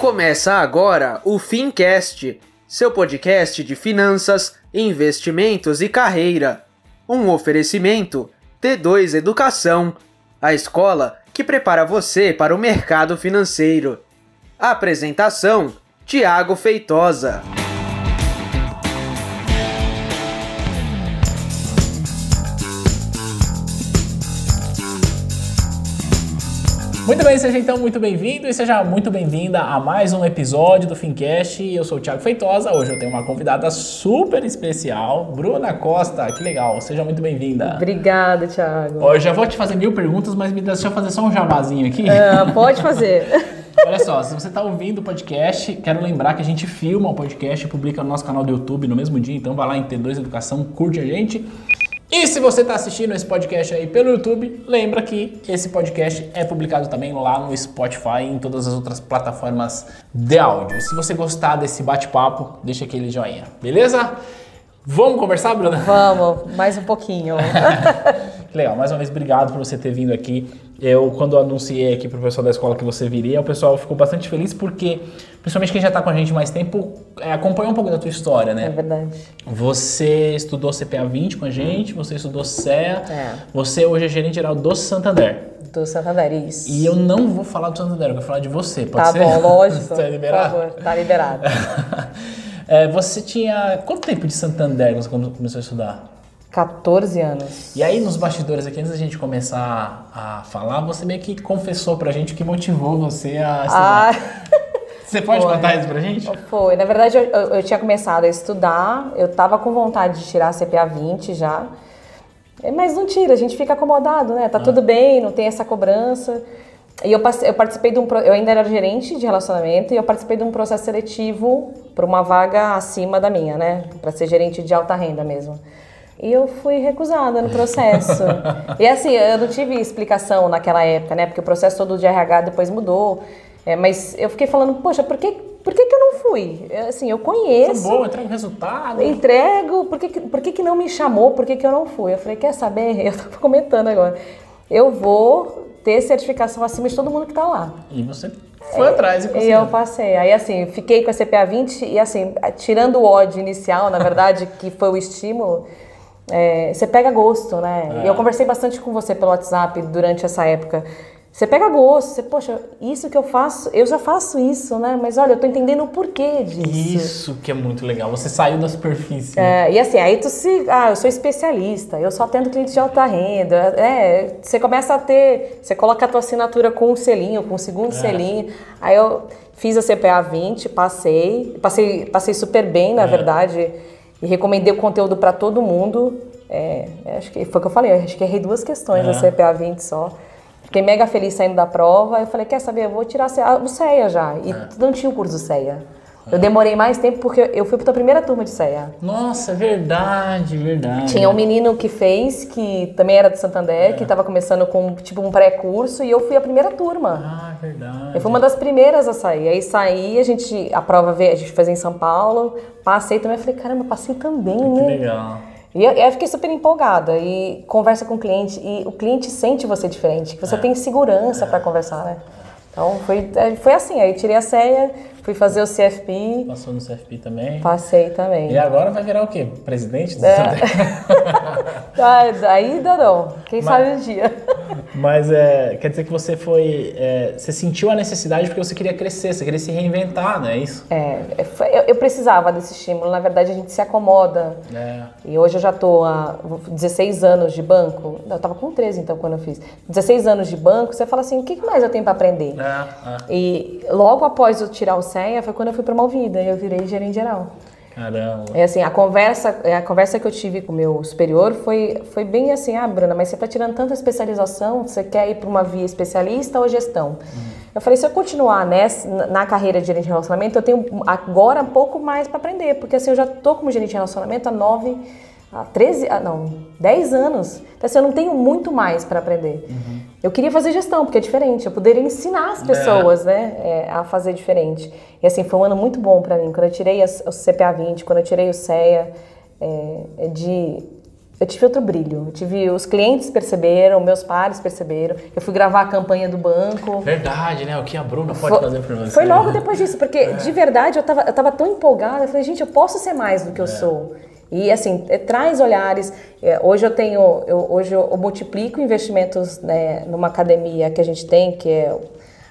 Começa agora o Fincast, seu podcast de finanças, investimentos e carreira. Um oferecimento T2 Educação, a escola que prepara você para o mercado financeiro. Apresentação: Tiago Feitosa. Muito bem, seja então muito bem-vindo e seja muito bem-vinda a mais um episódio do Fincast. Eu sou o Thiago Feitosa. Hoje eu tenho uma convidada super especial, Bruna Costa. Que legal, seja muito bem-vinda. Obrigada, Thiago. Ó, eu já vou te fazer mil perguntas, mas me deixa eu fazer só um jabazinho aqui. Uh, pode fazer. Olha só, se você está ouvindo o podcast, quero lembrar que a gente filma o podcast e publica no nosso canal do YouTube no mesmo dia, então vai lá em T2 Educação, curte a gente. E se você está assistindo esse podcast aí pelo YouTube, lembra que esse podcast é publicado também lá no Spotify e em todas as outras plataformas de áudio. Se você gostar desse bate-papo, deixa aquele joinha, beleza? Vamos conversar, Bruna? Vamos, mais um pouquinho. Legal, mais uma vez obrigado por você ter vindo aqui. Eu, quando anunciei aqui pro pessoal da escola que você viria, o pessoal ficou bastante feliz porque, principalmente quem já está com a gente mais tempo, é, acompanhou um pouco da tua história, né? É verdade. Você estudou CPA 20 com a gente, você estudou CEA, É. você hoje é gerente geral do Santander. Do Santander, isso. E eu não vou falar do Santander, eu vou falar de você, pode Tá ser? bom, lógico. Você é liberado? Por favor, tá liberado. É, você tinha quanto tempo de Santander quando você começou a estudar? 14 anos. E aí nos bastidores aqui, antes da gente começar a falar, você meio que confessou pra gente o que motivou você a estudar. Ah, você pode foi. contar isso pra gente? foi. Na verdade, eu, eu- eu tinha começado a estudar, eu tava com vontade de tirar a CPA 20 já. É, Mas não tira, a gente fica acomodado, né? Tá Ah. tudo bem, não tem essa cobrança. E eu, eu participei de um. Eu ainda era gerente de relacionamento e eu participei de um processo seletivo para uma vaga acima da minha, né? Para ser gerente de alta renda mesmo. E eu fui recusada no processo. e assim, eu não tive explicação naquela época, né? Porque o processo todo de RH depois mudou. É, mas eu fiquei falando, poxa, por que, por que, que eu não fui? Eu, Assim, eu conheço. bom, entrega o resultado. Entrego, por que, por que, que não me chamou? Por que, que eu não fui? Eu falei, quer saber? Eu tava comentando agora. Eu vou ter certificação acima de todo mundo que tá lá. E você foi atrás e E conseguiu. eu passei. Aí, assim, fiquei com a CPA 20 e, assim, tirando o ódio inicial, na verdade, que foi o estímulo, é, você pega gosto, né? E eu conversei bastante com você pelo WhatsApp durante essa época. Você pega gosto, você, poxa, isso que eu faço, eu já faço isso, né? Mas olha, eu tô entendendo o porquê disso. Isso que é muito legal. Você saiu da superfície. né? É, e assim, aí tu se. Ah, eu sou especialista, eu só atendo clientes de alta renda. É, você começa a ter. Você coloca a tua assinatura com um selinho, com um segundo selinho. Aí eu fiz a CPA 20, passei. Passei, passei super bem, na verdade. E recomendei o conteúdo para todo mundo. É, acho que foi o que eu falei, acho que errei duas questões na CPA 20 só. Fiquei mega feliz saindo da prova. Eu falei, quer saber, eu vou tirar o CEA já. E não tinha o curso do CEA. Eu demorei mais tempo porque eu fui para a primeira turma de CEA. Nossa, é verdade, verdade. Tinha um menino que fez, que também era do Santander, que estava começando com tipo um pré-curso, e eu fui a primeira turma. Ah, verdade. Eu fui uma das primeiras a sair. Aí saí, a gente, a prova veio, a gente fez em São Paulo, passei também, eu falei, caramba, passei também, Que né? legal. E eu, eu fiquei super empolgada e conversa com o cliente e o cliente sente você diferente, que você tem segurança para conversar, né? Então foi, é, foi assim, aí tirei a ceia, fui fazer o CFP, Passou no CFP também. passei também. E agora vai virar o quê? Presidente do É. Ah, ainda não, quem sabe um dia. Mas é, quer dizer que você foi. é, você sentiu a necessidade porque você queria crescer, você queria se reinventar, não é isso? É, foi- eu, eu precisava desse estímulo. Na verdade, a gente se acomoda. É. E hoje eu já estou há 16 anos de banco. Eu estava com 13 então quando eu fiz. 16 anos de banco, você fala assim, o que mais eu tenho para aprender? É, é. E logo após eu tirar o CEA, foi quando eu fui promovida e eu virei gerente geral. Caramba. É assim, a conversa, a conversa que eu tive com o meu superior foi, foi bem assim, ah, Bruna, mas você está tirando tanta especialização, você quer ir para uma via especialista ou gestão? Eu falei, se eu continuar nessa, na carreira de gerente de relacionamento, eu tenho agora um pouco mais para aprender, porque assim, eu já tô como gerente de relacionamento há nove, há 13, ah, não, 10 anos. Então assim, eu não tenho muito mais para aprender. Eu queria fazer gestão, porque é diferente, eu poderia ensinar as pessoas, né, é, a fazer diferente. E assim, foi um ano muito bom para mim. Quando eu tirei as- o CPA 20, quando eu tirei o CEA, é, é de eu tive outro brilho. Eu tive os clientes perceberam, meus pares perceberam. Eu fui gravar a campanha do banco. Verdade, né? O que a Bruna pode Foi- fazer pra você. Foi logo depois disso, porque de verdade eu tava, eu tava tão empolgada, eu falei, gente, eu posso ser mais do que eu sou. E assim, é, traz olhares. É, hoje eu tenho, eu, hoje eu, eu multiplico investimentos né, numa academia que a gente tem, que é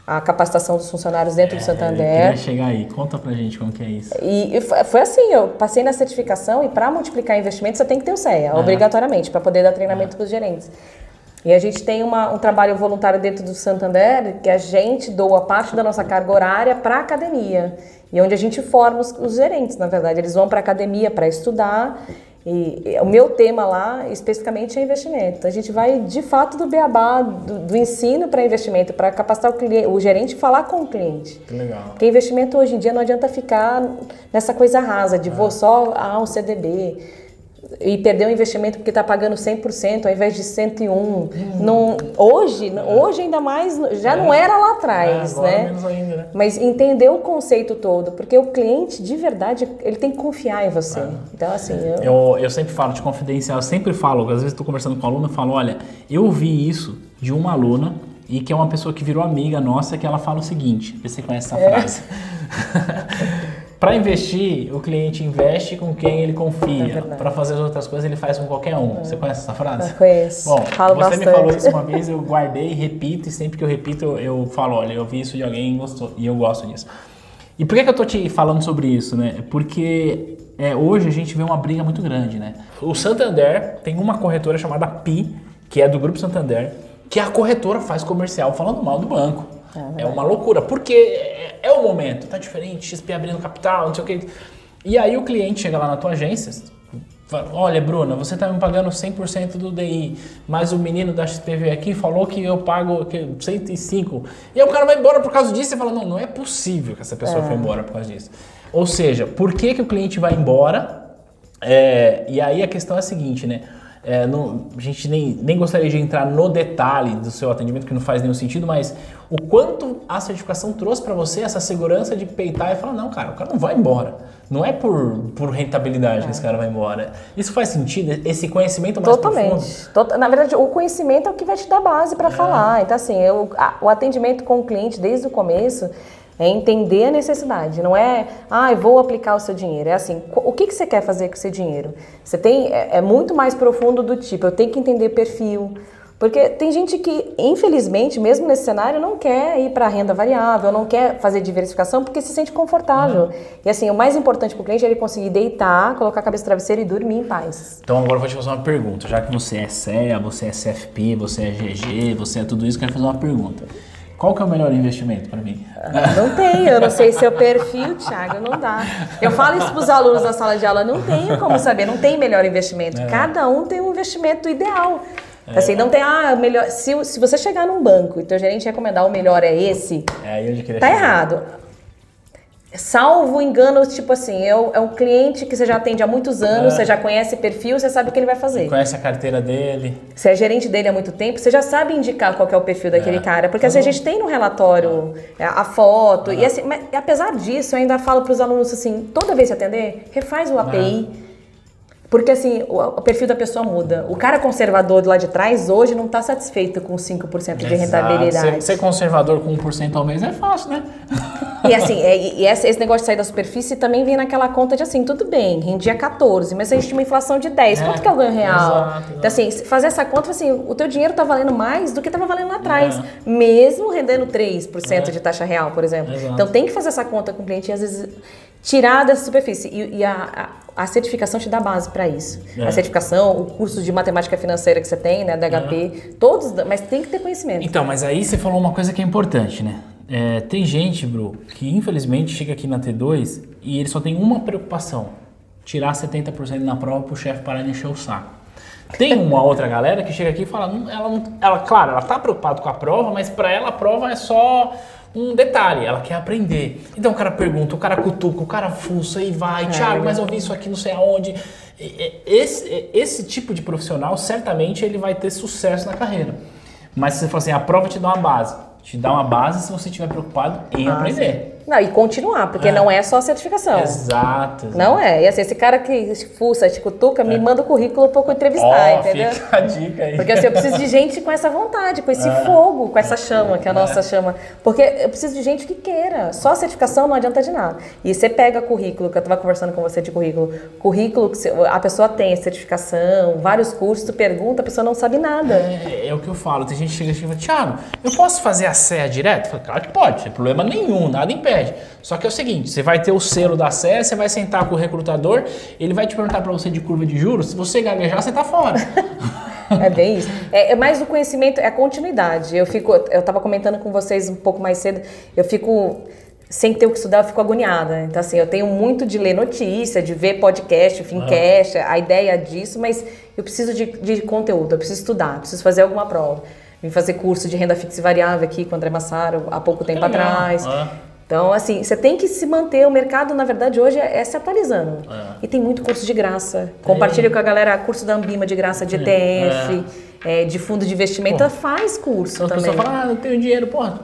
a capacitação dos funcionários dentro do É, Eu Santander. queria chegar aí. Conta pra gente como que é isso. E, e foi assim, eu passei na certificação e para multiplicar investimentos você tem que ter o CEA, obrigatoriamente, para poder dar treinamento para os gerentes. E a gente tem uma- um trabalho voluntário dentro do Santander que a gente doa parte da nossa carga horária para a academia. E onde a gente forma os, os gerentes, na verdade. Eles vão para a academia para estudar. E, e o meu tema lá, especificamente, é investimento. A gente vai, de fato, do beabá, do, do ensino para investimento, para capacitar o, cliente, o gerente falar com o cliente. Que legal. Porque investimento hoje em dia não adianta ficar nessa coisa rasa de vou só ah, um CDB e perder o investimento porque está pagando 100% ao invés de 101. Não, hoje, hoje ainda mais, já não era lá atrás, É, né? menos ainda, né? Mas entender o conceito todo, porque o cliente de verdade, ele tem que confiar em você. Então assim, eu, Eu, eu sempre falo de confidencial, eu sempre falo, às vezes estou conversando com a aluna, eu falo, olha, eu ouvi isso de uma aluna e que é uma pessoa que virou amiga nossa, que ela fala o seguinte, você conhece essa É. frase. Para investir, o cliente investe com quem ele É confia. verdade. Para fazer as outras coisas, ele faz com qualquer um. Você conhece essa frase? Eu conheço. Bom, Falo você me bastante. falou isso uma vez, eu guardei, repito, e sempre que eu repito, eu, eu falo, olha, eu vi isso de alguém e gostou, e eu gosto disso. E por que, que eu tô te falando sobre isso, né? Porque é, hoje a gente vê uma briga muito grande, né? O Santander tem uma corretora chamada PI, que é do Grupo Santander, que a corretora faz comercial falando mal do banco. É, uma loucura, porque é, é o momento, tá diferente, XP abrindo capital, não sei o que. E aí o cliente chega lá na tua agência, fala, olha Bruna, você tá me pagando 100% do DI, mas o menino da XP veio aqui e falou que eu pago que 105. E aí o cara vai embora por causa disso, e fala, não, não é possível que essa pessoa foi embora por causa disso. Ou seja, por que, que o cliente vai embora? É, e aí a questão é a seguinte, né? É, não- a gente nem, nem gostaria de entrar no detalhe do seu atendimento, que não faz nenhum sentido, mas o quanto a certificação trouxe para você essa segurança de peitar e falar, não, cara, o cara não vai embora. Não é por, por rentabilidade que esse cara vai embora. Isso faz sentido? Esse conhecimento mais profundo? Totalmente. Tota- Na verdade, o conhecimento é o que vai te dar base para falar. Então, assim, eu- a- o atendimento com o cliente desde o começo é entender a necessidade. Não é, ah, vou aplicar o seu dinheiro. É assim, o que, que você quer fazer com o seu dinheiro? Você tem, é, é muito mais profundo do tipo, eu tenho que entender perfil. Porque tem gente que, infelizmente, mesmo nesse cenário, não quer ir para renda variável, não quer fazer diversificação porque se sente confortável. E assim, o mais importante para o cliente é ele conseguir deitar, colocar a cabeça no travesseiro e dormir em paz. Então agora eu vou te fazer uma pergunta. Já que você é CEA, você é CFP, você é GG, você é tudo isso, eu quero fazer uma pergunta. Qual que é o melhor investimento para mim? Não tem, eu não sei seu perfil, Thiago, não dá. Eu falo isso para os alunos na sala de aula, não tenho como saber, não tem melhor investimento. Cada um tem um investimento ideal. Assim, não tem, ah, melhor. Se, se você chegar num banco e teu gerente recomendar o melhor é esse, É tá chegar. errado. Salvo engano, tipo assim, é um, é um cliente que você já atende há muitos anos, É. você já conhece perfil, você sabe o que ele vai fazer. Conhece a carteira dele? Se é gerente dele há muito tempo, você já sabe indicar qual é o perfil daquele É. cara. Porque assim, a gente tem no relatório é, a foto. E assim, mas, apesar disso, eu ainda falo para os alunos assim: toda vez que atender, refaz o API. Porque assim, o, perfil da pessoa muda. O cara conservador lá de trás hoje não está satisfeito com 5% de rentabilidade. Ser, ser conservador com 1% ao mês é fácil, né? E assim, é, e esse, esse negócio de sair da superfície também vem naquela conta de assim, tudo bem, rendia 14, mas a gente tinha uma inflação de 10. É, Quanto que é o ganho real? exato, exato. Então, assim, fazer essa conta, assim, o teu dinheiro tá valendo mais do que estava valendo lá atrás. É. Mesmo rendendo 3% de taxa real, por exemplo. Exato. Então tem que fazer essa conta com o cliente e às vezes tirar dessa superfície. E, e a, a, a certificação te dá base para isso. É. A certificação, o curso de matemática financeira que você tem, né, da HP, todos, mas tem que ter conhecimento. Então, mas aí você falou uma coisa que é importante, né? É, tem gente, Bru, que infelizmente chega aqui na T2 e ele só tem uma preocupação: tirar 70% na prova pro chefe parar de encher o saco. Tem uma outra galera que chega aqui e fala, "Não, ela, ela claro, ela tá preocupada com a prova, mas para ela a prova é só um detalhe, ela quer aprender. Então o cara pergunta, o cara cutuca, o cara fuça e vai, Thiago, mas eu vi isso aqui não sei aonde. Esse, esse tipo de profissional, certamente ele vai ter sucesso na carreira. Mas se você falar assim, a prova te dá uma base. Te dá uma base se você estiver preocupado em Ah, aprender. sim. Não, e continuar, porque É. não é só certificação. Exato. exato. Não é. E assim, esse cara que fuça, te cutuca, me manda o currículo pra eu entrevistar, É. Ó, entendeu? fica a dica aí. Porque assim, eu preciso de gente com essa vontade, com esse fogo, com essa chama, que é a nossa chama. Porque eu preciso de gente que queira. Só a certificação não adianta de nada. E você pega currículo, que eu estava conversando com você de currículo, currículo que a pessoa tem certificação, vários cursos, tu pergunta, a pessoa não sabe nada. É, é o que eu falo. Tem gente que chega e fala, Thiago, eu posso fazer a CEA direto? Eu falo, claro que pode, sem problema nenhum, nada impede. Só que é o seguinte, você vai ter o selo da CEA, você vai sentar com o recrutador, ele vai te perguntar para você de curva de juros, se você gaguejar, você tá fora. É bem isso. É, é mais o conhecimento, é a continuidade. Eu fico, eu estava comentando com vocês um pouco mais cedo, eu fico sem ter o que estudar, eu fico agoniada. Então assim, eu tenho muito de ler notícia, de ver podcast, Fincast, a ideia disso, mas eu preciso de, de conteúdo, eu preciso estudar, preciso fazer alguma prova. Vim fazer curso de renda fixa e variável aqui com o André Massaro há pouco tempo legal. atrás. Ah. Então, assim, você tem que se manter. O mercado, na verdade, hoje é, é se atualizando. E tem muito curso de graça. Compartilha com a galera curso da Ambima de graça, de ETF, é, de fundo de investimento. Faz curso Então as também. pessoas falam, ah, não tenho dinheiro. Porra,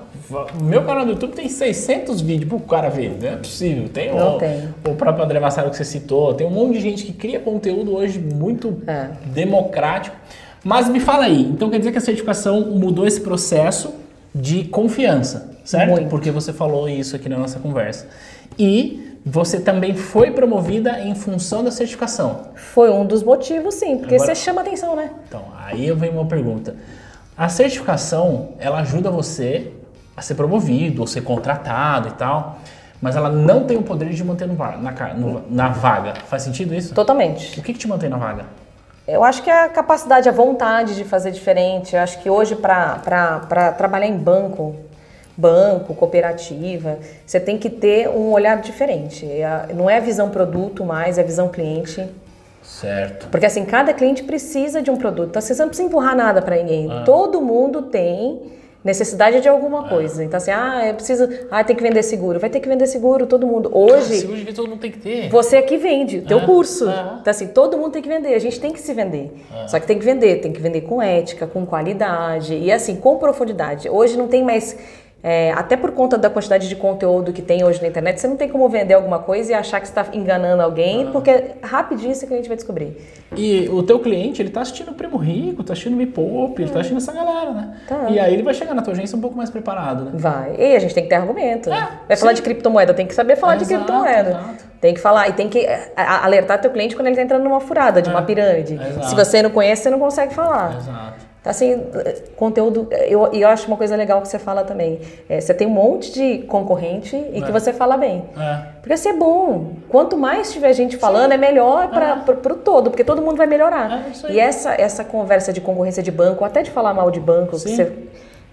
meu canal do YouTube tem 600 vídeos pro cara ver. Não é possível. Tem, Não o, tem. o próprio André Massaro que você citou. Tem um monte de gente que cria conteúdo hoje muito É. democrático. Mas me fala aí, então quer dizer que a certificação mudou esse processo de confiança, certo? Muito. Porque você falou isso aqui na nossa conversa. E você também foi promovida em função da certificação. Foi um dos motivos, sim, porque Agora- você chama atenção, né? Então, aí eu venho uma pergunta. A certificação, ela ajuda você a ser promovido, ou ser contratado e tal, mas ela não tem o poder de manter no na, no- na vaga. Faz sentido isso? Totalmente. O que, que te mantém na vaga? Eu acho que é a capacidade, a vontade de fazer diferente. Eu acho que hoje, para trabalhar em banco, banco, cooperativa, você tem que ter um olhar diferente. Não é a visão produto mais, é a visão cliente. Certo. Porque assim, cada cliente precisa de um produto. Então, assim, você não precisa empurrar nada para ninguém. Todo mundo tem necessidade de alguma coisa. Então, assim, ah, eu preciso. Ah, tem que vender seguro. Vai ter que vender seguro, todo mundo. Hoje. Seguro de vida todo mundo tem que ter. Você é que vende, teu É, curso. é. Então, assim, todo mundo tem que vender, a gente tem que se vender. Só que tem que vender, tem que vender com ética, com qualidade e, assim, com profundidade. Hoje não tem mais. É, até por conta da quantidade de conteúdo que tem hoje na internet, você não tem como vender alguma coisa e achar que você está enganando alguém, porque rapidinho esse cliente vai descobrir. E o teu cliente, ele tá assistindo o Primo Rico, tá assistindo o Me Poupe, ele tá assistindo essa galera, né? Tá. E aí ele vai chegar na tua agência um pouco mais preparado, né? Vai. E a gente tem que ter argumento. É, vai falar sim. de criptomoeda, tem que saber falar de Exato, criptomoeda. exato. Tem que falar e tem que é, alertar teu cliente quando ele está entrando numa furada, de uma pirâmide. É, exato. Se você não conhece, você não consegue falar. Exato. Então, assim, conteúdo. Eu, e eu acho uma coisa legal que você fala também. É, você tem um monte de concorrente e que você fala bem. É. Porque assim é bom. Quanto mais tiver gente falando, é melhor para o todo, porque todo mundo vai melhorar. É, e essa, essa conversa de concorrência de banco, até de falar mal de banco, que Sim. você-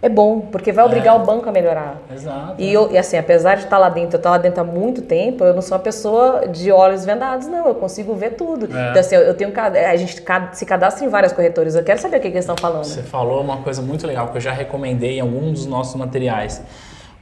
é bom, porque vai obrigar o banco a melhorar. Exato. E, eu, e assim, apesar de estar lá dentro, eu estar lá dentro há muito tempo, eu não sou uma pessoa de olhos vendados, não. Eu consigo ver tudo. É. Então, assim, eu, tenho. A gente se cadastra em várias corretoras. Eu quero saber o que, que eles estão falando. Você falou uma coisa muito legal que eu já recomendei em algum dos nossos materiais.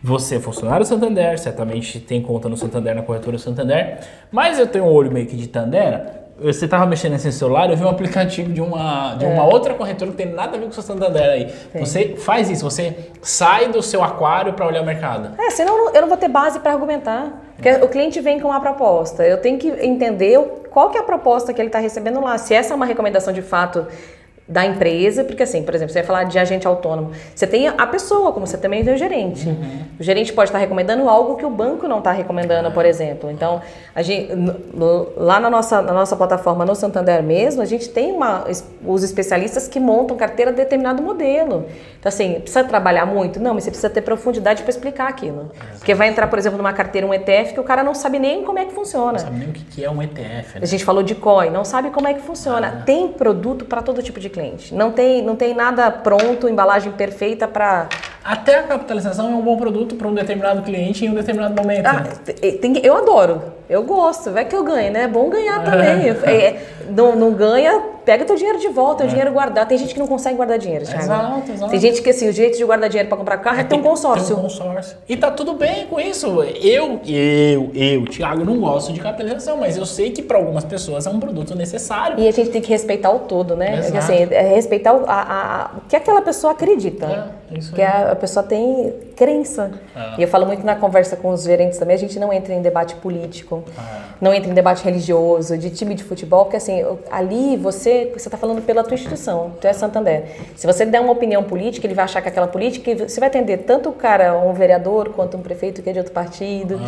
Você é funcionário do Santander, certamente tem conta no Santander, na corretora Santander, mas eu tenho um olho meio que de Tandera. Você estava mexendo nesse celular, eu vi um aplicativo de uma, de uma outra corretora que tem nada a ver com o seu Santander aí. Você faz isso, você sai do seu aquário para olhar o mercado. É, senão eu não- vou ter base para argumentar. Porque o cliente vem com uma proposta. Eu tenho que entender qual que é a proposta que ele está recebendo lá. Se essa é uma recomendação de fato da empresa, porque assim, por exemplo, você vai falar de agente autônomo. Você tem a pessoa, como você também tem o gerente. O gerente pode estar recomendando algo que o banco não está recomendando, por exemplo. Então, a gente, lá na nossa, na nossa plataforma, no Santander mesmo, a gente tem uma, os especialistas que montam carteira de determinado modelo. Então, assim, precisa trabalhar muito? Não, mas você precisa ter profundidade para explicar aquilo. Porque vai entrar, por exemplo, numa carteira um ETF que o cara não sabe nem como é que funciona. Não sabe nem o que é um ETF, A né? gente falou de COI, não sabe como é que funciona. Tem produto para todo tipo de cliente. Não tem, não tem nada pronto, embalagem perfeita para. Até a capitalização é um bom produto para um determinado cliente em um determinado momento. Ah, né? te- tem que- eu adoro, eu gosto, vai que eu ganho, né? É bom ganhar também. É, não, não ganha pega teu dinheiro de volta, o dinheiro guardado. Tem gente que não consegue guardar dinheiro, Thiago. Exato, exato. Tem gente que assim, o jeito de guardar dinheiro para comprar carro é, ter um consórcio. Tem um consórcio. E tá tudo bem com isso. Eu, eu, eu, Thiago, não gosto de capitalização, mas eu sei que para algumas pessoas é um produto necessário. E a gente tem que respeitar o todo, né? Exato. É, assim, é respeitar o, a, a, o que aquela pessoa acredita. É, isso que a, a pessoa tem crença. É. E eu falo muito na conversa com os gerentes também, a gente não entra em debate político, É. não entra em debate religioso, de time de futebol, porque assim, ali você você está falando pela tua instituição, tu é Santander. Se você der uma opinião política, ele vai achar que aquela política, você vai atender tanto o cara, um vereador, quanto um prefeito que é de outro partido.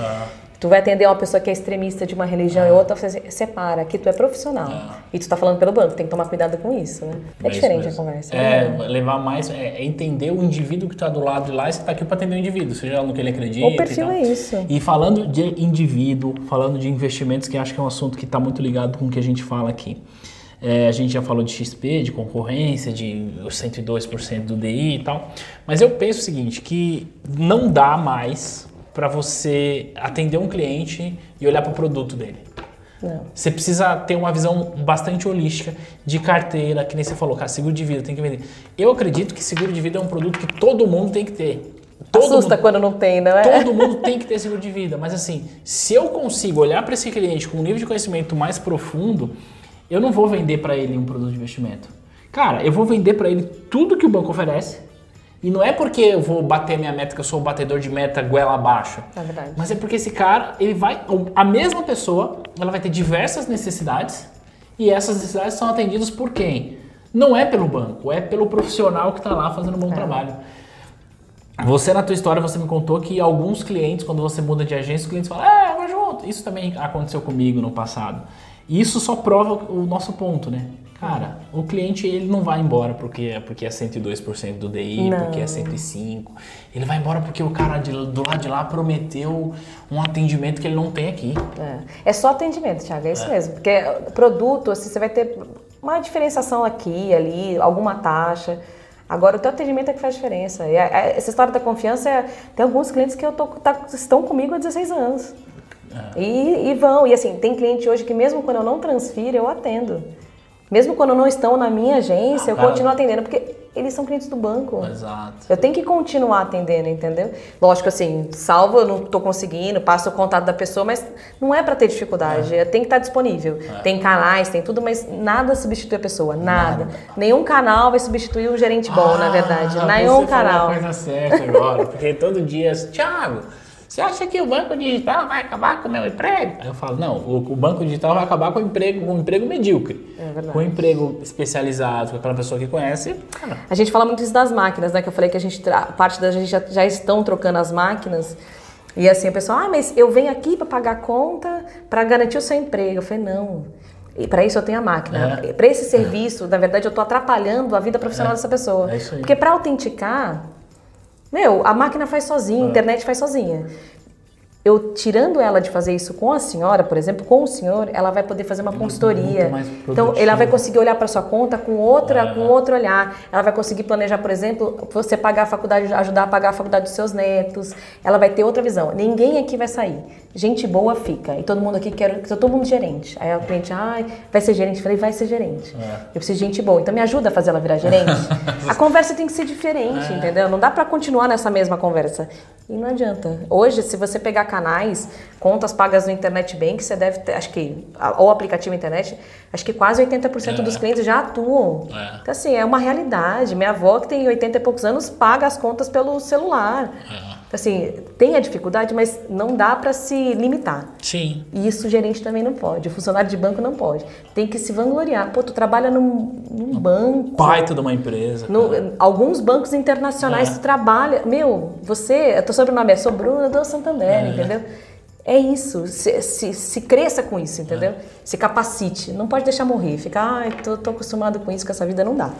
Tu vai atender uma pessoa que é extremista de uma religião e outra, você separa, aqui tu é profissional. E tu tá falando pelo banco, tem que tomar cuidado com isso, né? É, isso diferente a conversa. É, né? levar mais, é, é entender o indivíduo que está do lado de lá e você está aqui para atender o indivíduo, seja no que ele acredita. O perfil e tal. é isso. E falando de indivíduo, falando de investimentos, que acho que é um assunto que está muito ligado com o que a gente fala aqui. É, a gente já falou de XP, de concorrência, de os 102% do DI e tal. Mas eu penso o seguinte, que não dá mais para você atender um cliente e olhar para o produto dele. Não. Você precisa ter uma visão bastante holística de carteira, que nem você falou, cara, seguro de vida tem que vender. Eu acredito que seguro de vida é um produto que todo mundo tem que ter. Todo Assusta mundo, quando não tem, não é? todo mundo tem que ter seguro de vida. Mas assim, se eu consigo olhar para esse cliente com um nível de conhecimento mais profundo, eu não vou vender para ele um produto de investimento. Cara, eu vou vender para ele tudo que o banco oferece. E não é porque eu vou bater minha meta, que eu sou o batedor de meta goela abaixo. É verdade. Mas é porque esse cara, ele vai. A mesma pessoa, ela vai ter diversas necessidades. E essas necessidades são atendidas por quem? Não é pelo banco, é pelo profissional que está lá fazendo um bom trabalho. Você, na tua história, você me contou que alguns clientes, quando você muda de agência, os clientes falam, é, eu vou junto. Isso também aconteceu comigo no passado. Isso só prova o nosso ponto, né? Cara, o cliente ele não vai embora porque, porque é 102% do DI, Não. porque é 105%. Ele vai embora porque o cara de- do lado de lá prometeu um atendimento que ele não tem aqui. É. É só atendimento, Thiago, é isso mesmo. Porque produto, assim, você vai ter uma diferenciação aqui, ali, alguma taxa. Agora, o teu atendimento é que faz diferença. E a- a- essa história da confiança, é, tem alguns clientes que eu tô, tá- estão comigo há 16 anos. E, e vão. E assim, tem cliente hoje que mesmo quando eu não transfiro, eu atendo. Mesmo quando não estão na minha agência, eu cara. continuo atendendo, porque eles são clientes do banco. Exato. Eu tenho que continuar atendendo, entendeu? Lógico, assim, salvo, eu não tô conseguindo, passo o contato da pessoa, mas não é para ter dificuldade, tem que estar disponível. Tem canais, tem tudo, mas nada substitui a pessoa, nada. Nenhum canal vai substituir o gerente bom, na verdade. Ah, Nenhum você canal. Falou a coisa certa agora, porque todo dia, Thiago, você acha que o banco digital vai acabar com o meu emprego? Aí eu falo, não, o, o banco digital vai acabar com o emprego, com o emprego medíocre. É verdade. Com o emprego especializado, com aquela pessoa que conhece. cara, A gente fala muito isso das máquinas, né? Que eu falei que a gente, parte da gente já, já estão trocando as máquinas. E assim, a pessoa, ah, mas eu venho aqui para pagar a conta, para garantir o seu emprego. Eu falei, não. E para isso eu tenho a máquina. É. Para esse serviço, na verdade, eu estou atrapalhando a vida profissional dessa pessoa. É isso aí. Porque para autenticar, meu, a máquina faz sozinha, a internet faz sozinha. Eu tirando ela de fazer isso com a senhora, por exemplo, com o senhor, ela vai poder fazer uma consultoria. Então, ela vai conseguir olhar para sua conta com outra, com outro olhar. Ela vai conseguir planejar, por exemplo, você pagar a faculdade, ajudar a pagar a faculdade dos seus netos. Ela vai ter outra visão. Ninguém aqui vai sair. Gente boa fica. E todo mundo aqui quer, todo mundo gerente. Aí o cliente, ai, vai ser gerente. Eu falei, vai ser gerente. Eu preciso de gente boa. Então me ajuda a fazer ela virar gerente. a conversa tem que ser diferente, entendeu? Não dá para continuar nessa mesma conversa. E não adianta. Hoje, se você pegar canais, contas pagas no Internet Bank, você deve ter, acho que, ou aplicativo internet, acho que quase 80% dos clientes já atuam. É. Então, assim, é uma realidade. Minha avó, que tem 80 e poucos anos, paga as contas pelo celular. Assim, tem a dificuldade, mas não dá para se limitar. Sim. E isso o gerente também não pode, o funcionário de banco não pode. Tem que se vangloriar. Pô, tu trabalha num, num banco. Baita de uma empresa. No- alguns bancos internacionais É. tu trabalha. Meu, você, teu sobrenome é sou Bruna do Santander, entendeu? É isso. Se, se, se cresça com isso, entendeu? É. Se capacite. Não pode deixar morrer. Ficar, ai, tô, tô acostumado com isso, com essa vida, não dá.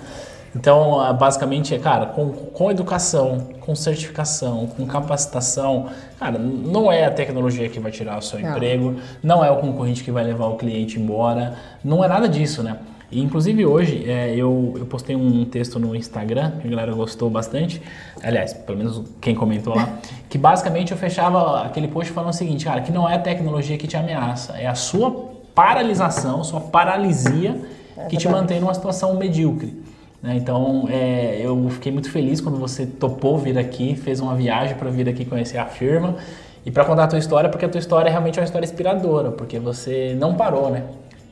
Então, ah, basicamente, é, cara, com, com educação, com certificação, com capacitação, cara, não é a tecnologia que vai tirar o seu Não. emprego, não é o concorrente que vai levar o cliente embora, não é nada disso, né? E, inclusive, hoje, é, eu, eu postei um texto no Instagram, que a galera gostou bastante, aliás, pelo menos quem comentou lá, que basicamente eu fechava aquele post falando o seguinte, cara, que não é a tecnologia que te ameaça, é a sua paralisação, sua paralisia que te mantém numa situação medíocre. Né? Então, é, eu fiquei muito feliz quando você topou vir aqui, fez uma viagem para vir aqui conhecer a firma e para contar a tua história, porque a tua história realmente é uma história inspiradora, porque você não parou, né?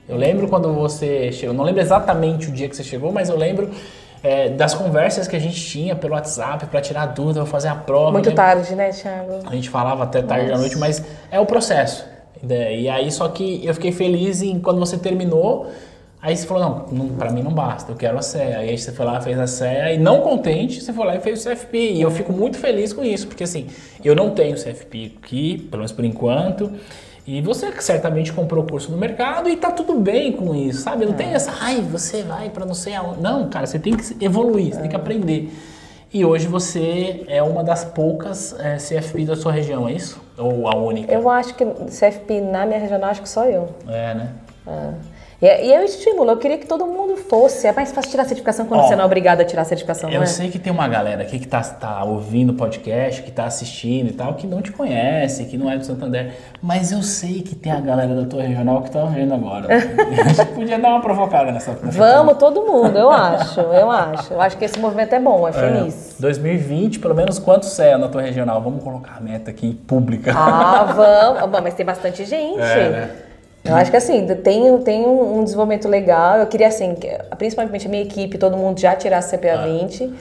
Eu lembro quando você chegou, não lembro exatamente o dia que você chegou, mas eu lembro é, das conversas que a gente tinha pelo WhatsApp para tirar dúvida, fazer a prova. Muito tarde, né, Thiago? A gente falava até tarde Nossa. da noite, mas é o processo. E aí, só que eu fiquei feliz em quando você terminou. Aí você falou, não, não para mim não basta, eu quero a CEA. Aí você foi lá, fez a CEA e não contente, você foi lá e fez o CFP. E eu fico muito feliz com isso, porque assim, eu não tenho CFP aqui, pelo menos por enquanto. E você certamente comprou o curso no mercado e tá tudo bem com isso, sabe? Não é. tem essa, ai, você vai para não sei aonde. Não, cara, você tem que evoluir, você é. tem que aprender. E hoje você é uma das poucas é, CFP da sua região, é isso? Ou a única? Eu acho que CFP na minha região, acho que só eu. É, né? É. E, é, e é o estímulo, eu queria que todo mundo fosse. É mais fácil tirar a certificação quando Ó, você não é obrigado a tirar a certificação. Eu é? sei que tem uma galera aqui que tá, tá ouvindo o podcast, que tá assistindo e tal, que não te conhece, que não é do Santander. Mas eu sei que tem a galera da tua regional que tá ouvindo agora. a gente podia dar uma provocada nessa, nessa Vamos, todo mundo, eu acho, eu acho. Eu acho que esse movimento é bom, é feliz. É, 2020, pelo menos quantos CEA na tua regional? Vamos colocar a meta aqui pública. Ah, vamos. Mas tem bastante gente. É, né? Eu acho que assim, tem, tem um, desenvolvimento legal. Eu queria, assim, principalmente a minha equipe, todo mundo já tirasse CPA ah. 20.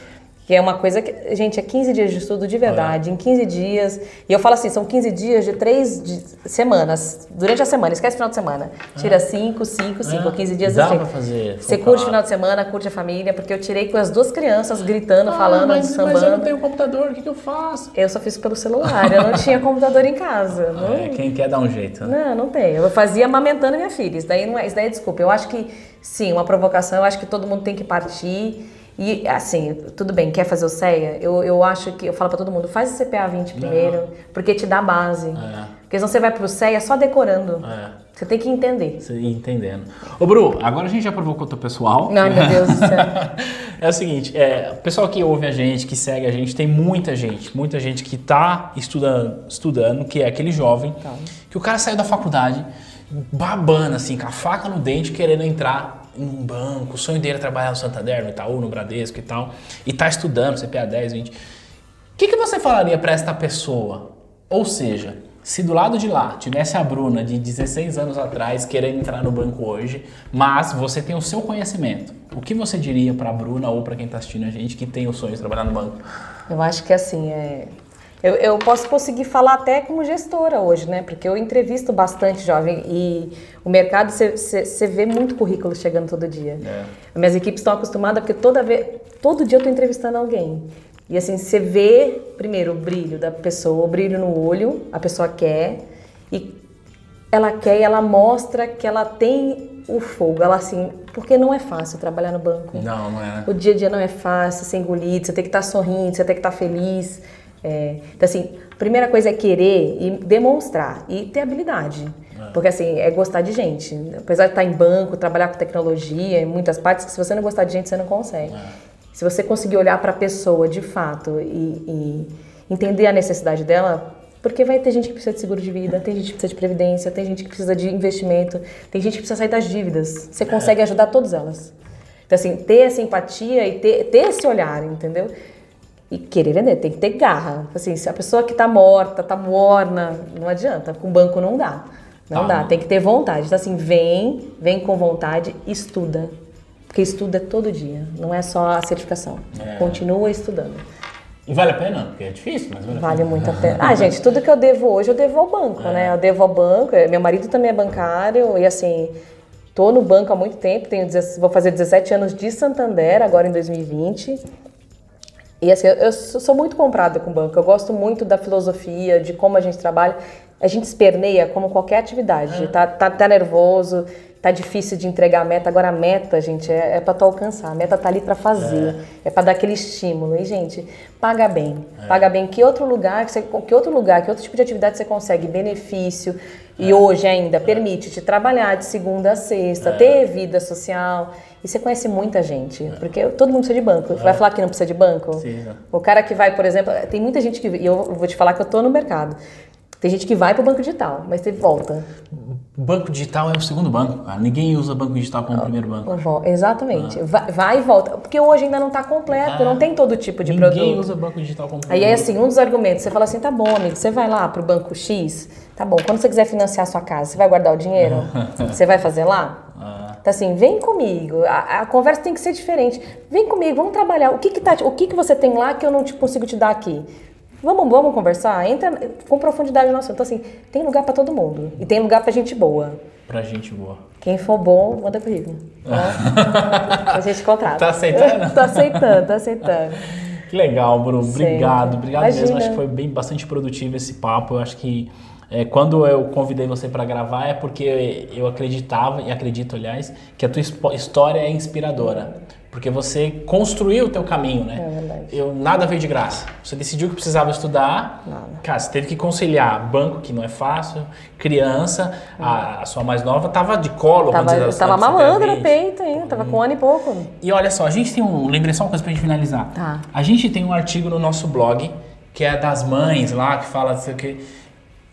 Que é uma coisa que, gente, é 15 dias de estudo de verdade, em 15 dias. E eu falo assim, são 15 dias de três de semanas, durante a semana, esquece o final de semana. Tira 5, 5, 5, 15 dias Dá pra fazer. Você curte o final de semana, curte a família, porque eu tirei com as duas crianças gritando, ah, falando, mas, sambando. Mas eu não tenho computador, o que, que eu faço? Eu só fiz pelo celular, eu não tinha computador em casa. Não... É, quem quer dar um jeito. Né? Não, não tem. Eu fazia amamentando minha filha. Isso daí não é, isso daí é desculpa. Eu acho que, sim, uma provocação, eu acho que todo mundo tem que partir e assim, tudo bem, quer fazer o CEA? Eu, eu acho que eu falo para todo mundo, faz o CPA 20 primeiro, Não. porque te dá base. É. Porque senão você vai pro CEA só decorando. É. Você tem que entender. Você entendendo. Ô, Bru, agora a gente já provocou o teu pessoal. Ai, meu Deus do céu. é o seguinte, é, o pessoal que ouve a gente, que segue a gente, tem muita gente, muita gente que tá estudando, estudando que é aquele jovem, tá. que o cara saiu da faculdade babando, assim, com a faca no dente, querendo entrar em um banco, o sonho dele é trabalhar no Santander, no Itaú, no Bradesco e tal, e tá estudando CPA 10, 20. O que, que você falaria para esta pessoa? Ou seja, se do lado de lá tivesse a Bruna de 16 anos atrás querendo entrar no banco hoje, mas você tem o seu conhecimento, o que você diria para a Bruna ou para quem está assistindo a gente que tem o sonho de trabalhar no banco? Eu acho que assim, é, eu, eu, posso conseguir falar até como gestora hoje, né? Porque eu entrevisto bastante jovem e o mercado você vê muito currículo chegando todo dia. É. Minhas equipes estão acostumadas porque toda vez, todo dia eu estou entrevistando alguém. E assim, você vê primeiro o brilho da pessoa, o brilho no olho, a pessoa quer e ela quer e ela mostra que ela tem o fogo. Ela assim, porque não é fácil trabalhar no banco. Não, não é. O dia a dia não é fácil, ser engolido, você tem que estar tá sorrindo, você tem que estar tá feliz. É, então, assim, a primeira coisa é querer e demonstrar e ter habilidade. É. Porque, assim, é gostar de gente. Apesar de estar em banco, trabalhar com tecnologia, em muitas partes, se você não gostar de gente, você não consegue. É. Se você conseguir olhar para a pessoa de fato e, e, entender a necessidade dela, porque vai ter gente que precisa de seguro de vida, tem gente que precisa de previdência, tem gente que precisa de investimento, tem gente que precisa sair das dívidas. Você é. consegue ajudar todas elas. Então, assim, ter essa empatia e ter, ter esse olhar, entendeu? E querer vender, tem que ter garra. Assim, se a pessoa que está morta, está morna, não adianta, com banco não dá. Não tá. dá, tem que ter vontade. Então assim, vem, vem com vontade, estuda. Porque estuda é todo dia, não é só a certificação. É. Continua estudando. E vale a pena? Porque é difícil, mas vale, vale a pena. muito a pena. Ah, gente, tudo que eu devo hoje, eu devo ao banco, é. né? Eu devo ao banco, meu marido também é bancário e assim, tô no banco há muito tempo, tenho, vou fazer 17 anos de Santander agora em 2020. E assim, eu sou muito comprada com o banco. Eu gosto muito da filosofia, de como a gente trabalha. A gente esperneia como qualquer atividade. É. Tá, tá, tá, nervoso, tá difícil de entregar a meta. Agora a meta, gente, é, é para tu alcançar. A meta tá ali para fazer. É, é para dar aquele estímulo. E, gente, paga bem. É. Paga bem. Que outro lugar, que, você, que outro lugar, que outro tipo de atividade você consegue benefício e é. hoje ainda é. permite te trabalhar de segunda a sexta, ter vida social. E você conhece muita gente, é. porque todo mundo precisa de banco. Vai falar que não precisa de banco? Sim. O cara que vai, por exemplo, tem muita gente que. E eu vou te falar que eu tô no mercado. Tem gente que vai para o banco digital, mas você volta. banco digital é o segundo banco, cara. Ninguém usa banco digital como o primeiro banco. Exatamente. Vai, vai e volta. Porque hoje ainda não está completo, Ah. não tem todo tipo de Ninguém produto. usa banco digital como Aí primeiro é banco. assim, um dos argumentos, você fala assim, tá bom, amigo, você vai lá pro banco X, tá bom, quando você quiser financiar a sua casa, você vai guardar o dinheiro? você vai fazer lá? Então assim, vem comigo, a, a conversa tem que ser diferente. Vem comigo, vamos trabalhar. O que que, tá, o que que você tem lá que eu não te consigo te dar aqui? Vamos, vamos conversar? Entra com profundidade no assunto. Então assim, tem lugar pra todo mundo. E tem lugar pra gente boa. Pra gente boa. Quem for bom, manda currículo. Tá? a gente contrata. Tá aceitando? tá aceitando, tá aceitando. Que legal, Bruno. Obrigado, obrigado mesmo. Imagina. Acho que foi bem bastante produtivo esse papo. Eu acho que é, quando eu convidei você para gravar é porque eu acreditava e acredito, aliás, que a tua história é inspiradora. Porque você construiu o teu caminho, né? É verdade. Eu, nada veio de graça. Você decidiu que precisava estudar. Nada. Cara, você teve que conciliar banco, que não é fácil, criança, a, a sua mais nova tava de colo. Tava, dizer assim, tava mamando no 20. peito ainda, tava com um ano e pouco. E olha só, a gente tem um. Lembrei só uma coisa pra gente finalizar. Tá. A gente tem um artigo no nosso blog, que é das mães lá, que fala o quê.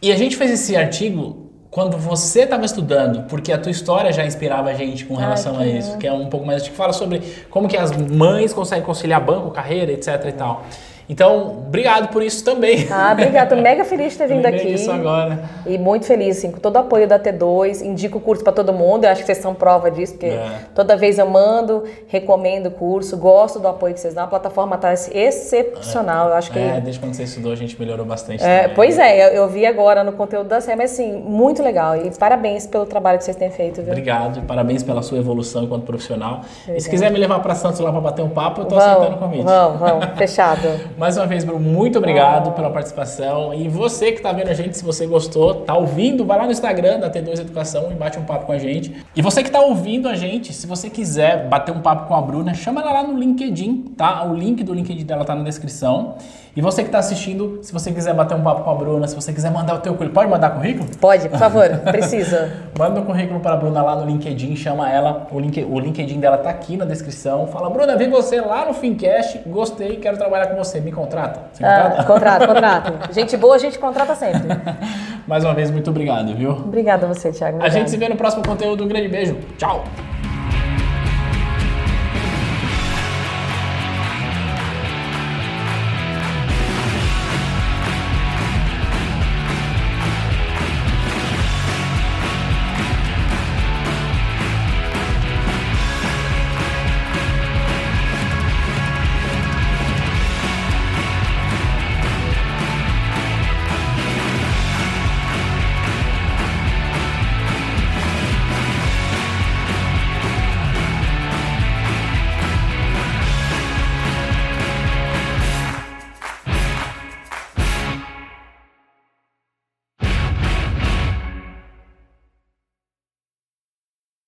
E a gente fez esse artigo quando você estava estudando, porque a tua história já inspirava a gente com relação que a isso, que é um pouco mais que fala sobre como que as mães conseguem conciliar banco, carreira, etc e tal. Então, obrigado por isso também. Ah, obrigada. Tô mega feliz de ter vindo aqui. disso agora. E muito feliz, assim, com todo o apoio da T2. Indico o curso para todo mundo. Eu acho que vocês são prova disso, porque É. toda vez eu mando, recomendo o curso, gosto do apoio que vocês dão. A plataforma tá excepcional. Eu acho que. É, desde quando você estudou, a gente melhorou bastante. É, também. pois é, eu, eu vi agora no conteúdo da série, mas assim, muito legal. E parabéns pelo trabalho que vocês têm feito, viu? Obrigado e parabéns pela sua evolução enquanto profissional. E se quiser me levar para Santos lá para bater um papo, eu tô aceitando o convite. vamos, vamos, fechado. Mais uma vez, Bruno, muito obrigado pela participação. E você que tá vendo a gente, se você gostou, tá ouvindo, vai lá no Instagram da T2 Educação e bate um papo com a gente. E você que tá ouvindo a gente, se você quiser bater um papo com a Bruna, chama ela lá no LinkedIn, tá? O link do LinkedIn dela tá na descrição. E você que tá assistindo, se você quiser bater um papo com a Bruna, se você quiser mandar o teu currículo, pode mandar currículo? Pode, por favor, precisa. Manda um currículo para a Bruna lá no LinkedIn, chama ela. O, link, o LinkedIn dela tá aqui na descrição. Fala, Bruna, vi você lá no Fincast, gostei, quero trabalhar com você. Me contrata? Você Ah, contrata? contrato, contrato. Gente boa, a gente contrata sempre. Mais uma vez, muito obrigado, viu? Obrigada a você, Thiago. A gente se vê no próximo conteúdo. Um grande beijo. Tchau!